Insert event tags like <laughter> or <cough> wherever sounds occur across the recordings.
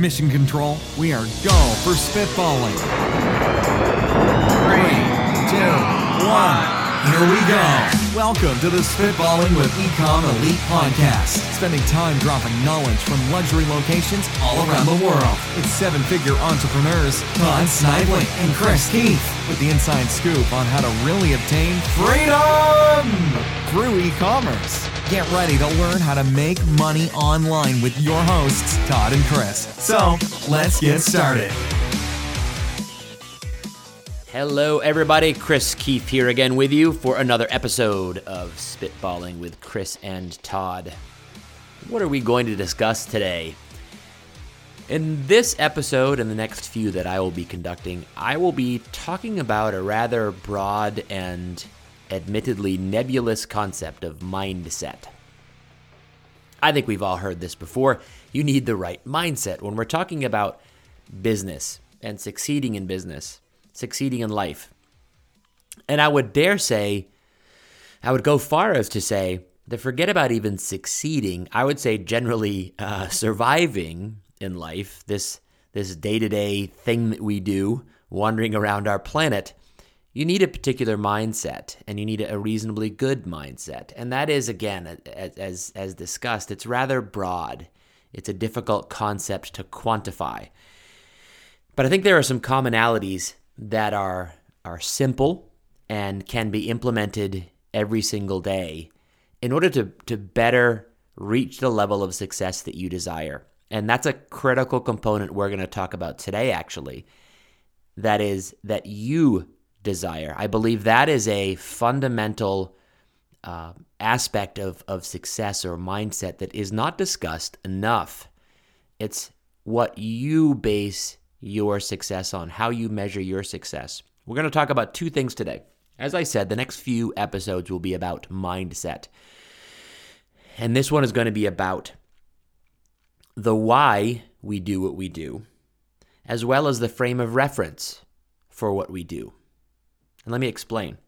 Mission Control, we are go for spitballing. Three, two, one. Here we go. Welcome to the Spitballing with Ecom Elite podcast. Spending time dropping knowledge from luxury locations all around the world. It's seven figure entrepreneurs Todd Snively and Chris Keith with the inside scoop on how to really obtain freedom through e commerce. Get ready to learn how to make money online with your hosts, Todd and Chris. So let's get started. Hello, everybody. Chris Keith here again with you for another episode of Spitballing with Chris and Todd. What are we going to discuss today? In this episode and the next few that I will be conducting, I will be talking about a rather broad and admittedly nebulous concept of mindset. I think we've all heard this before. You need the right mindset when we're talking about business and succeeding in business succeeding in life. And I would dare say, I would go far as to say that forget about even succeeding. I would say generally uh, surviving in life, this this day to day thing that we do, wandering around our planet. You need a particular mindset, and you need a reasonably good mindset, and that is again, as as discussed, it's rather broad. It's a difficult concept to quantify. But I think there are some commonalities that are are simple and can be implemented every single day in order to, to better reach the level of success that you desire. And that's a critical component we're going to talk about today, actually. That is, that you desire. I believe that is a fundamental uh, aspect of, of success or mindset that is not discussed enough. It's what you base your success on, how you measure your success. We're going to talk about two things today. As I said, the next few episodes will be about mindset. And this one is going to be about the why we do what we do, as well as the frame of reference for what we do. And let me explain.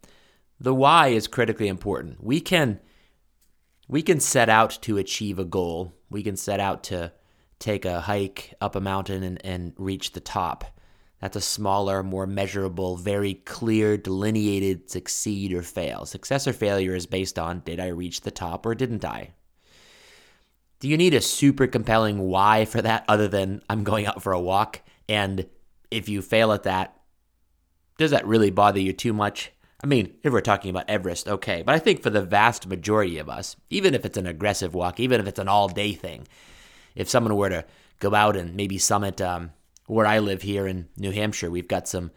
The why is critically important. We can we can set out to achieve a goal. We can set out to take a hike up a mountain and, and reach the top. That's a smaller, more measurable, very clear, delineated succeed or fail. Success or failure is based on did I reach the top or didn't I? Do you need a super compelling why for that other than I'm going out for a walk? And if you fail at that, does that really bother you too much? I mean, if we're talking about Everest, okay. But I think for the vast majority of us, even if it's an aggressive walk, even if it's an all day thing, if someone were to go out and maybe summit um, where I live here in New Hampshire, we've got some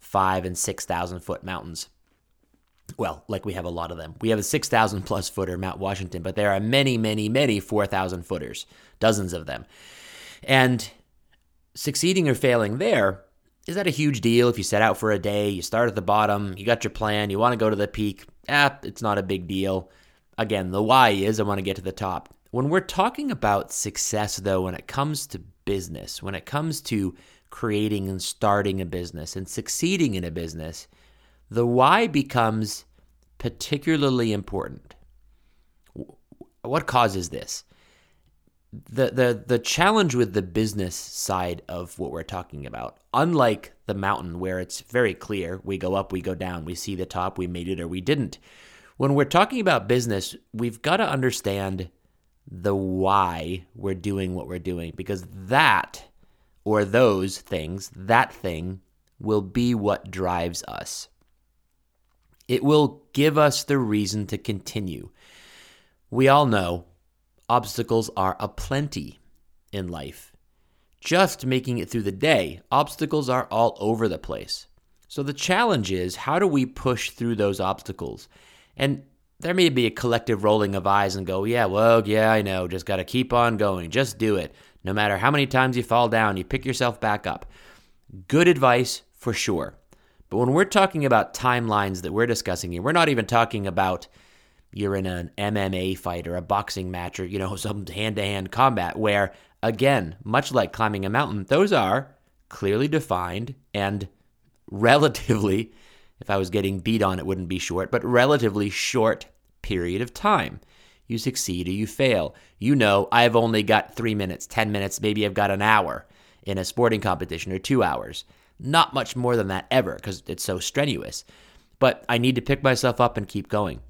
five and six thousand foot mountains. Well, like we have a lot of them. We have a six thousand plus footer, Mount Washington, but there are many, many, many four thousand footers, dozens of them, and succeeding or failing there is that a huge deal if you set out for a day, you start at the bottom, you got your plan, you want to go to the peak, ah, it's not a big deal. Again, the why is I want to get to the top. When we're talking about success, though, when it comes to business, when it comes to creating and starting a business and succeeding in a business, the why becomes particularly important. What causes this? The, the the challenge with the business side of what we're talking about, unlike the mountain where it's very clear, we go up, we go down, we see the top, we made it or we didn't. When we're talking about business, we've got to understand the why we're doing what we're doing because that or those things, that thing will be what drives us. It will give us the reason to continue. We all know obstacles are aplenty in life. Just making it through the day, obstacles are all over the place. So the challenge is how do we push through those obstacles? And there may be a collective rolling of eyes and go, yeah, well, yeah, I know. Just got to keep on going. Just do it. No matter how many times you fall down, you pick yourself back up. Good advice for sure. But when we're talking about timelines that we're discussing here, we're not even talking about you're in an MMA fight or a boxing match or, you know, <laughs> some hand to hand combat where, again, much like climbing a mountain, those are clearly defined and <laughs> relatively if I was getting beat on, it wouldn't be short, but relatively short period of time. You succeed or you fail. You know, I've only got three minutes, 10 minutes, maybe I've got an hour. in a sporting competition or two hours. Not much more than that ever because it's so strenuous. But I need to pick myself up and keep going.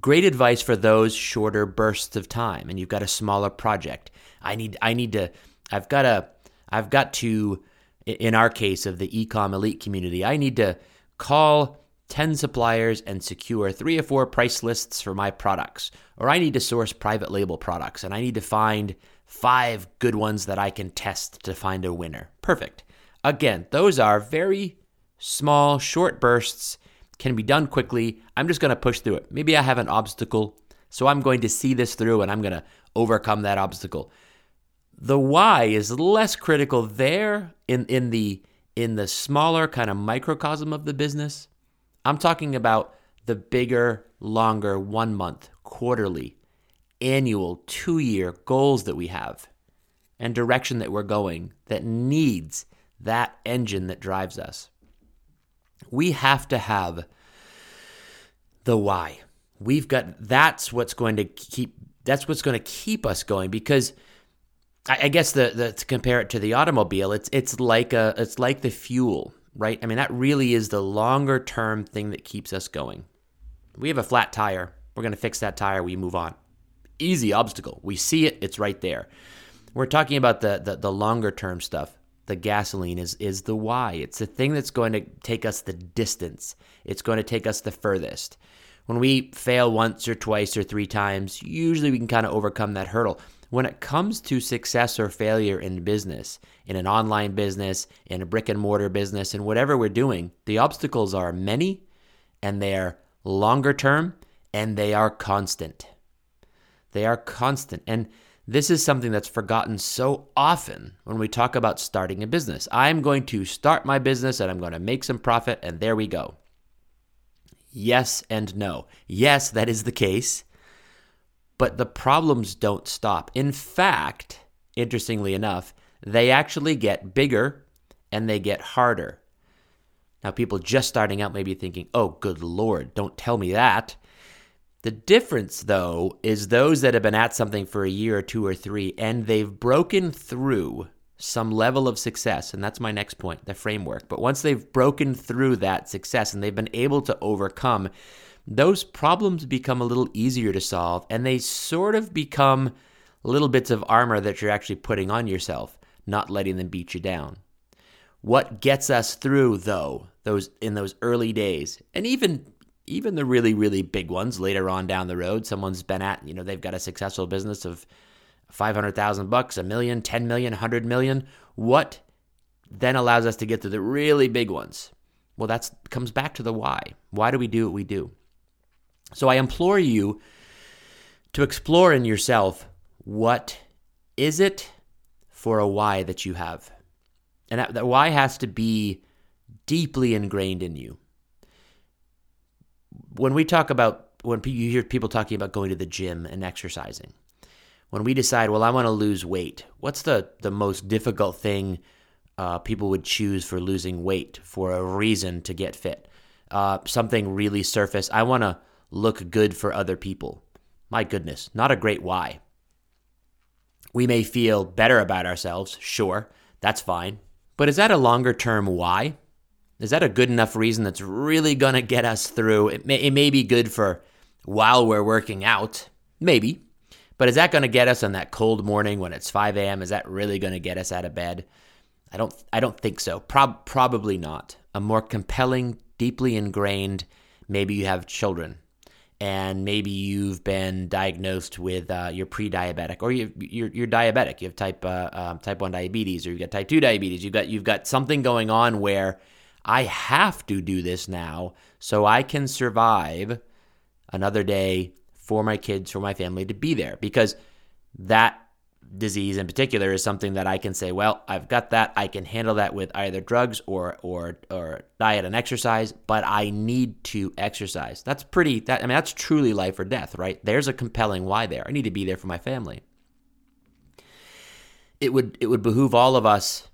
Great advice for those shorter bursts of time and you've got a smaller project. I need I need to I've got to I've got to in our case of the ecom elite community, I need to call 10 suppliers and secure 3 or 4 price lists for my products or I need to source private label products and I need to find 5 good ones that I can test to find a winner. Perfect. Again, those are very small short bursts can be done quickly. I'm just going to push through it. Maybe I have an obstacle, so I'm going to see this through and I'm going to overcome that obstacle. The why is less critical there in, in the in the smaller kind of microcosm of the business. I'm talking about the bigger, longer, one month, quarterly, annual, two year goals that we have and direction that we're going that needs that engine that drives us we have to have the why. We've got that's what's going to keep that's what's going to keep us going because I, I guess the, the to compare it to the automobile, it's it's like a it's like the fuel, right? I mean that really is the longer term thing that keeps us going. We have a flat tire. We're going to fix that tire. We move on. Easy obstacle. We see it. It's right there. We're talking about the the, the longer term stuff the gasoline is is the why. It's the thing that's going to take us the distance. It's going to take us the furthest. When we fail once or twice or three times, usually we can kind of overcome that hurdle. When it comes to success or failure in business, in an online business, in a brick and mortar business, in whatever we're doing, the obstacles are many and they're longer term and they are constant. They are constant. And this is something that's forgotten so often when we talk about starting a business. I'm going to start my business and I'm going to make some profit, and there we go. Yes and no. Yes, that is the case, but the problems don't stop. In fact, interestingly enough, they actually get bigger and they get harder. Now, people just starting out may be thinking, oh, good Lord, don't tell me that. The difference, though, is those that have been at something for a year or two or three and they've broken through some level of success. And that's my next point the framework. But once they've broken through that success and they've been able to overcome, those problems become a little easier to solve and they sort of become little bits of armor that you're actually putting on yourself, not letting them beat you down. What gets us through, though, those in those early days, and even even the really, really big ones later on down the road, someone's been at, you know, they've got a successful business of 500,000 bucks, a million, 10 million, 100 million. What then allows us to get to the really big ones? Well, that comes back to the why. Why do we do what we do? So I implore you to explore in yourself what is it for a why that you have? And that, that why has to be deeply ingrained in you when we talk about when you hear people talking about going to the gym and exercising, when we decide, well, I want to lose weight, what's the the most difficult thing uh, people would choose for losing weight for a reason to get fit? Uh, something really surface. I want to look good for other people. My goodness, not a great why. We may feel better about ourselves, sure, that's fine. But is that a longer term why? Is that a good enough reason that's really going to get us through? It may, it may be good for while we're working out, maybe. But is that going to get us on that cold morning when it's 5 a.m.? Is that really going to get us out of bed? I don't. I don't think so. Pro- probably not. A more compelling, deeply ingrained. Maybe you have children, and maybe you've been diagnosed with uh, you're pre-diabetic, or you, you're, you're diabetic. You have type uh, um, type one diabetes, or you've got type two diabetes. You've got you've got something going on where I have to do this now so I can survive another day for my kids, for my family to be there because that disease in particular is something that I can say, well, I've got that. I can handle that with either drugs or or or diet and exercise, but I need to exercise. That's pretty that I mean that's truly life or death, right? There's a compelling why there. I need to be there for my family. It would it would behoove all of us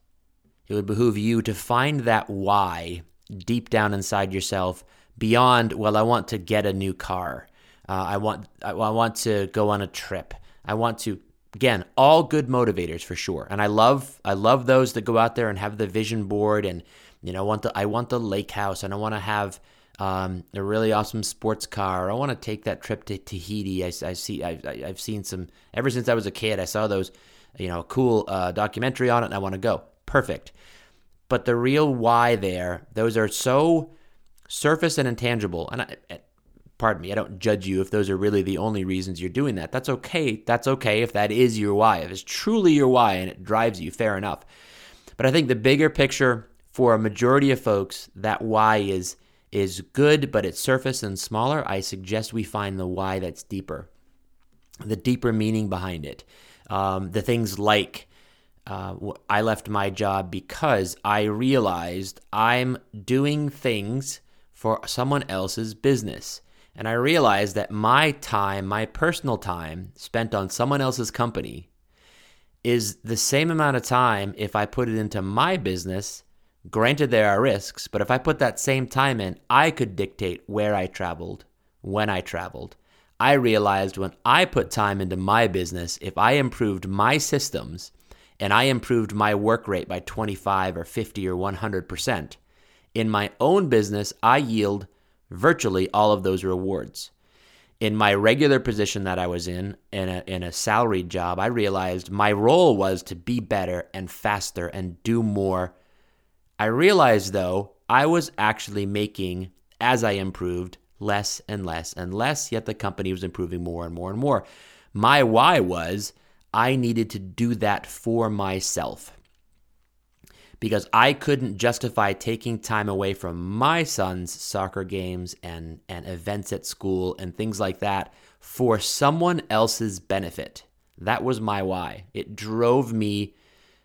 it would behoove you to find that why deep down inside yourself beyond, well, I want to get a new car. Uh, I want I, I want to go on a trip. I want to Again, all good motivators for sure. And I love I love those that go out there and have the vision board and you know want the I want the lake house and I want to have um, a really awesome sports car. I want to take that trip to Tahiti. I, I see I, have seen some ever since I was a kid. I saw those you know cool uh, documentary on it and I want to go. Perfect. But the real why there, those are so surface and intangible. And I, pardon me, I don't judge you if those are really the only reasons you're doing that. That's okay. That's okay if that is your why. If it's truly your why and it drives you, fair enough. But I think the bigger picture for a majority of folks, that why is is good, but it's surface and smaller. I suggest we find the why that's deeper, the deeper meaning behind it. Um, the things like uh, I left my job because I realized I'm doing things for someone else's business. And I realized that my time, my personal time spent on someone else's company, is the same amount of time if I put it into my business. Granted, there are risks, but if I put that same time in, I could dictate where I traveled, when I traveled. I realized when I put time into my business, if I improved my systems and I improved my work rate by 25 or 50 or 100%, in my own business, I yield virtually all of those rewards. In my regular position that I was in, in a, in a salaried job, I realized my role was to be better and faster and do more. I realized, though, I was actually making, as I improved, less and less and less, yet the company was improving more and more and more. My why was I needed to do that for myself because I couldn't justify taking time away from my son's soccer games and, and events at school and things like that for someone else's benefit. That was my why. It drove me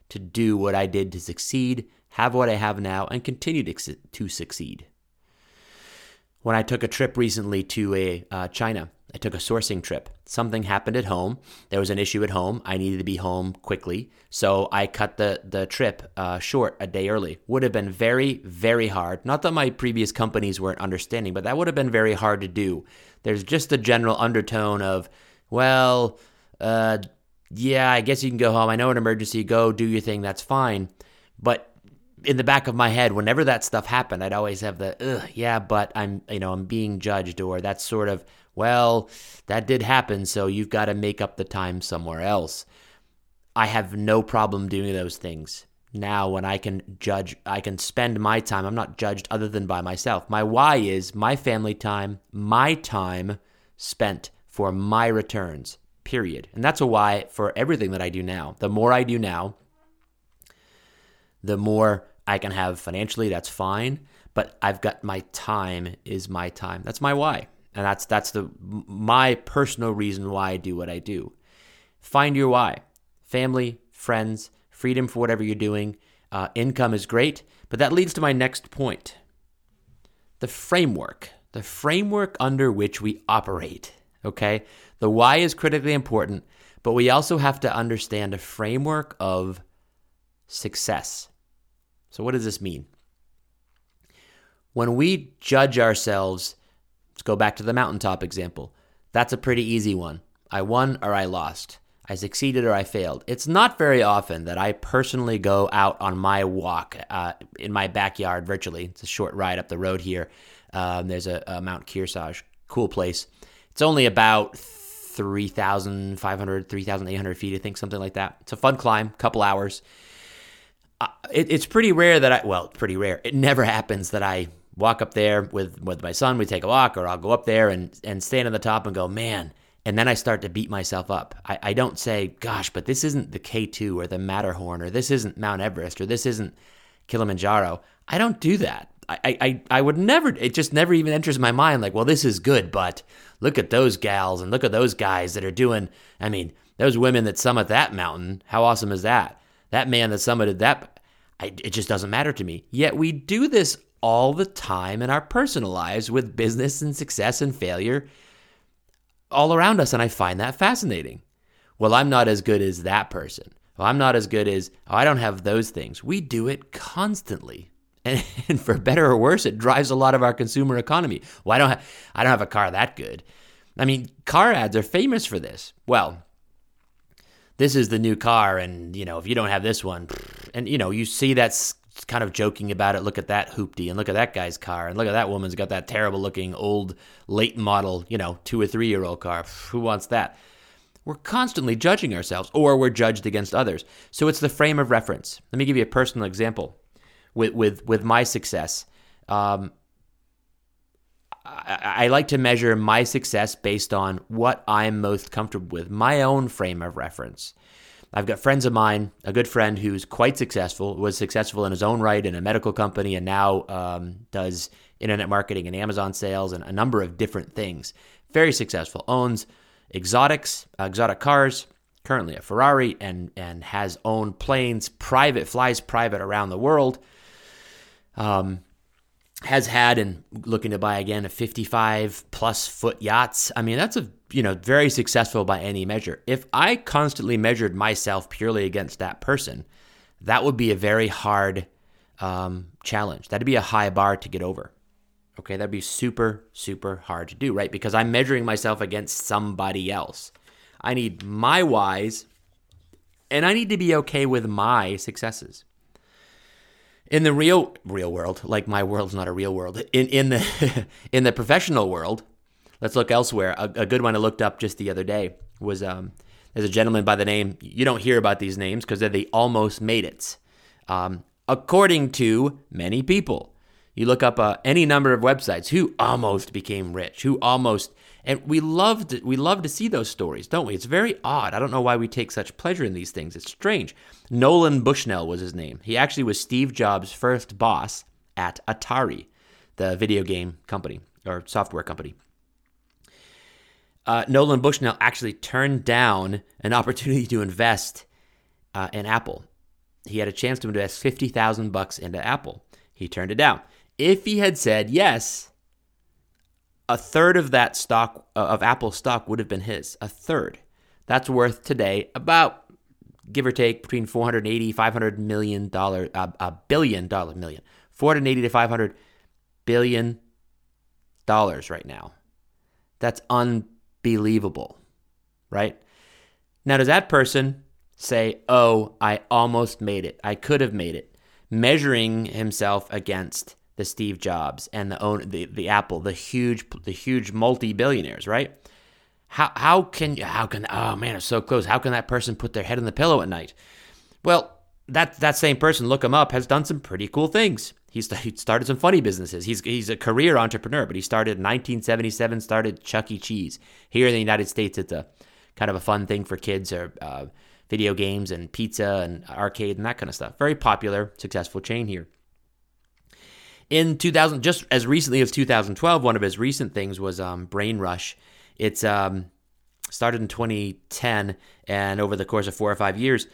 to do what I did to succeed, have what I have now, and continue to, to succeed. When I took a trip recently to a, uh, China, I took a sourcing trip. Something happened at home. There was an issue at home. I needed to be home quickly. So I cut the, the trip uh, short a day early. Would have been very, very hard. Not that my previous companies weren't understanding, but that would have been very hard to do. There's just the general undertone of, well, uh, yeah, I guess you can go home. I know an emergency. Go do your thing. That's fine. But in the back of my head, whenever that stuff happened, I'd always have the, yeah, but I'm, you know, I'm being judged, or that's sort of well, that did happen, so you've got to make up the time somewhere else. I have no problem doing those things. Now, when I can judge, I can spend my time, I'm not judged other than by myself. My why is my family time, my time spent for my returns, period. And that's a why for everything that I do now. The more I do now, the more I can have financially, that's fine. But I've got my time is my time. That's my why and that's that's the my personal reason why I do what I do. Find your why. Family, friends, freedom for whatever you're doing. Uh, income is great, but that leads to my next point. The framework, the framework under which we operate. Okay, the why is critically important, but we also have to understand a framework of success. So, what does this mean? When we judge ourselves Let's go back to the mountaintop example. That's a pretty easy one. I won or I lost. I succeeded or I failed. It's not very often that I personally go out on my walk uh, in my backyard virtually. It's a short ride up the road here. Um, there's a, a, Mount Kearsarge, cool place. It's only about 3,500, 3,800 feet, I think, something like that. It's a fun climb, couple hours. It, it's pretty rare that I, well, pretty rare. It never happens that I walk up there with with my son. We take a walk, or I'll go up there and and stand on the top and go, man. And then I start to beat myself up. I, I don't say, gosh, but this isn't the K2 or the Matterhorn or this isn't Mount Everest or this isn't Kilimanjaro. I don't do that. I, I, I would never, it just never even enters my mind like, well, this is good, but look at those gals and look at those guys that are doing, I mean, those women that summit that mountain. How awesome is that? That man that summited that, I, it just doesn't matter to me. Yet we do this all the time in our personal lives with business and success and failure all around us. And I find that fascinating. Well, I'm not as good as that person. Well, I'm not as good as, oh, I don't have those things. We do it constantly. <laughs> And, and for better or worse, it drives a lot of our consumer economy. Well, I don't, I don't have a car that good. I mean, car ads are famous for this. Well, this is the new car, and you know, if you don't have this one, and you know, you see that's kind of joking about it. Look at that hoopty, and look at that guy's car, and look at that woman's got that terrible looking old late model, you know, two or three year old car. Who wants that? We're constantly judging ourselves, or we're judged against others. So it's the frame of reference. Let me give you a personal example with with with my success. Um, I, I like to measure my success based on what I'm most comfortable with, my own frame of reference. I've got friends of mine, a good friend who's quite successful, was successful in his own right in a medical company, and now um, does internet marketing and Amazon sales and a number of different things. Very successful. Owns exotics, exotic cars, currently a Ferrari, and and has owned planes, private flies private around the world. Um, has had and looking to buy again a 55 plus foot yachts. I mean, that's a you know very successful by any measure. If I constantly measured myself purely against that person, that would be a very hard um, challenge. That'd be a high bar to get over. Okay, that'd be super super hard to do, right? Because I'm measuring myself against somebody else. I need my whys, and I need to be okay with my successes in the real real world, like my world's not a real world. In in the <laughs> in the professional world, let's look elsewhere. A, a, good one I looked up just the other day was um, there's a gentleman by the name. You don't hear about these names because they're the almost made it. Um, according to many people, you look up uh, any number of websites who almost became rich, who almost and we love to, we love to see those stories, don't we? It's very odd. I don't know why we take such pleasure in these things. It's strange. Nolan Bushnell was his name. He actually was Steve Jobs' first boss at Atari, the video game company or software company. Uh, Nolan Bushnell actually turned down an opportunity to invest uh, in Apple. He had a chance to invest fifty thousand bucks into Apple. He turned it down. If he had said yes, a third of that stock uh, of Apple stock would have been his. A third. That's worth today about give or take between 480 500 million dollar uh, a billion dollar million 480 to 500 billion dollars right now. That's unbelievable. Right? Now does that person say, "Oh, I almost made it. I could have made it." Measuring himself against the Steve Jobs and the own the, the Apple, the huge the huge multi billionaires, right? How how can you how can oh man it's so close? How can that person put their head in the pillow at night? Well, that that same person, look him up, has done some pretty cool things. He's he started some funny businesses. He's he's a career entrepreneur, but he started in 1977. Started Chuck E. Cheese here in the United States. It's a kind of a fun thing for kids or uh, video games and pizza and arcade and that kind of stuff. Very popular, successful chain here in 2000, just as recently as 2012, one of his recent things was um, Brain Rush. It's um, started in 2010, and over the course of four or five years,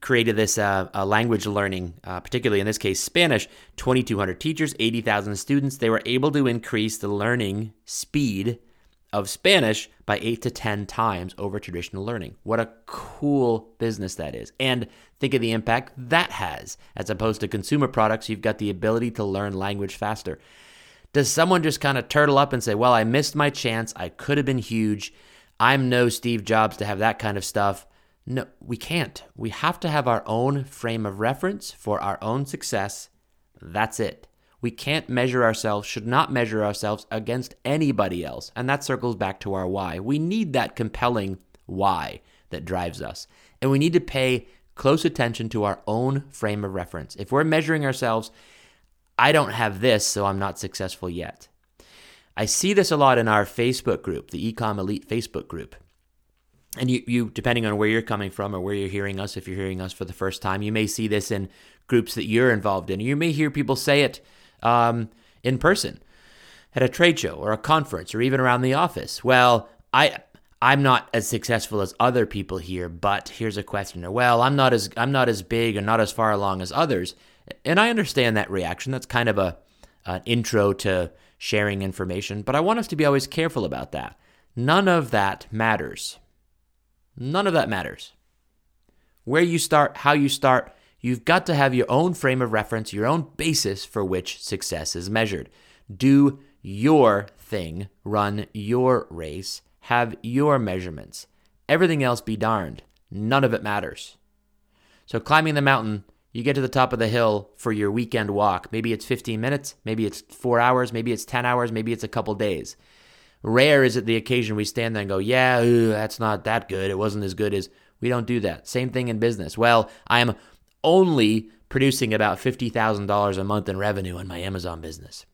created this uh, language learning, uh, particularly in this case Spanish. 2,200 teachers, 80,000 students. They were able to increase the learning speed of Spanish by eight to 10 times over traditional learning. What a cool business that is. And think of the impact that has. As opposed to consumer products, you've got the ability to learn language faster. Does someone just kind of turtle up and say, Well, I missed my chance. I could have been huge. I'm no Steve Jobs to have that kind of stuff. No, we can't. We have to have our own frame of reference for our own success. That's it. We can't measure ourselves, should not measure ourselves against anybody else. And that circles back to our why. We need that compelling why that drives us. And we need to pay close attention to our own frame of reference. If we're measuring ourselves, I don't have this, so I'm not successful yet. I see this a lot in our Facebook group, the Ecom Elite Facebook group. And you, you, depending on where you're coming from or where you're hearing us, if you're hearing us for the first time, you may see this in groups that you're involved in. You may hear people say it um, in person at a trade show or a conference or even around the office. Well, I I'm not as successful as other people here, but here's a question. Or, well, I'm not as I'm not as big or not as far along as others. And I understand that reaction. That's kind of a an intro to sharing information, but I want us to be always careful about that. None of that matters. None of that matters. Where you start, how you start, You've got to have your own frame of reference, your own basis for which success is measured. Do your thing, run your race, have your measurements. Everything else be darned. None of it matters. So, climbing the mountain, you get to the top of the hill for your weekend walk. Maybe it's 15 minutes, maybe it's four hours, maybe it's 10 hours, maybe it's a couple days. Rare is it the occasion we stand there and go, yeah, ooh, that's not that good. It wasn't as good as. We don't do that. Same thing in business. Well, I am only producing about $50,000 a month in revenue in my Amazon business.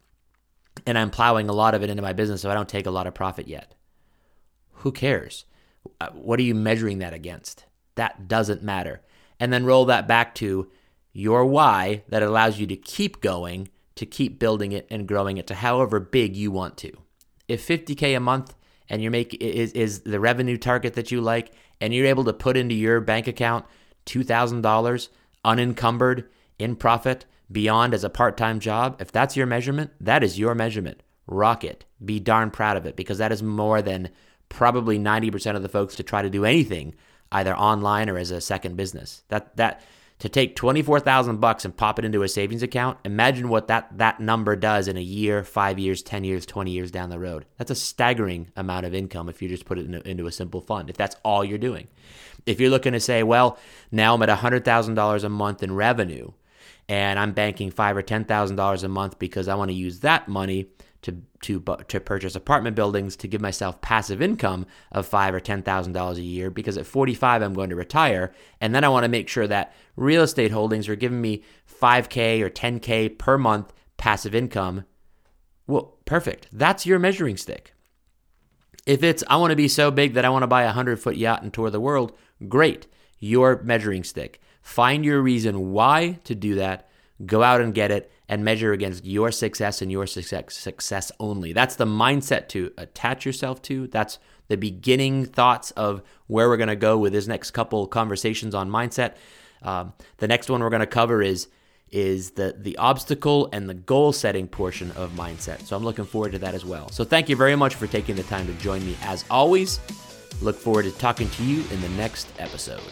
And I'm plowing a lot of it into my business, so I don't take a lot of profit yet. Who cares? Uh, what are you measuring that against? That doesn't matter. And then roll that back to your why that allows you to keep going, to keep building it and growing it to however big you want to. If 50k a month and you're make is is the revenue target that you like and you're able to put into your bank account $2000 unencumbered in profit beyond as a part-time job, if that's your measurement, that is your measurement. Rock it. Be darn proud of it because that is more than probably 90% of the folks to try to do anything either online or as a second business. That that to take 24,000 bucks and pop it into a savings account, imagine what that that number does in a year, 5 years, 10 years, 20 years down the road. That's a staggering amount of income if you just put it into a simple fund. If that's all you're doing. If you're looking to say, well, now I'm at $100,000 a month in revenue and I'm banking 5 or $10,000 a month because I want to use that money to to to purchase apartment buildings to give myself passive income of five or ten thousand dollars a year because at 45 I'm going to retire and then I want to make sure that real estate holdings are giving me 5k or 10k per month passive income. Well, perfect. That's your measuring stick. If it's I want to be so big that I want to buy a 100 foot yacht and tour the world, great. Your measuring stick. Find your reason why to do that. Go out and get it and measure against your success and your success, success only. That's the mindset to attach yourself to. That's the beginning thoughts of where we're going to go with this next couple conversations on mindset. Um, the next one we're going to cover is is the the obstacle and the goal setting portion of mindset. So I'm looking forward to that as well. So thank you very much for taking the time to join me as always. Look forward to talking to you in the next episode.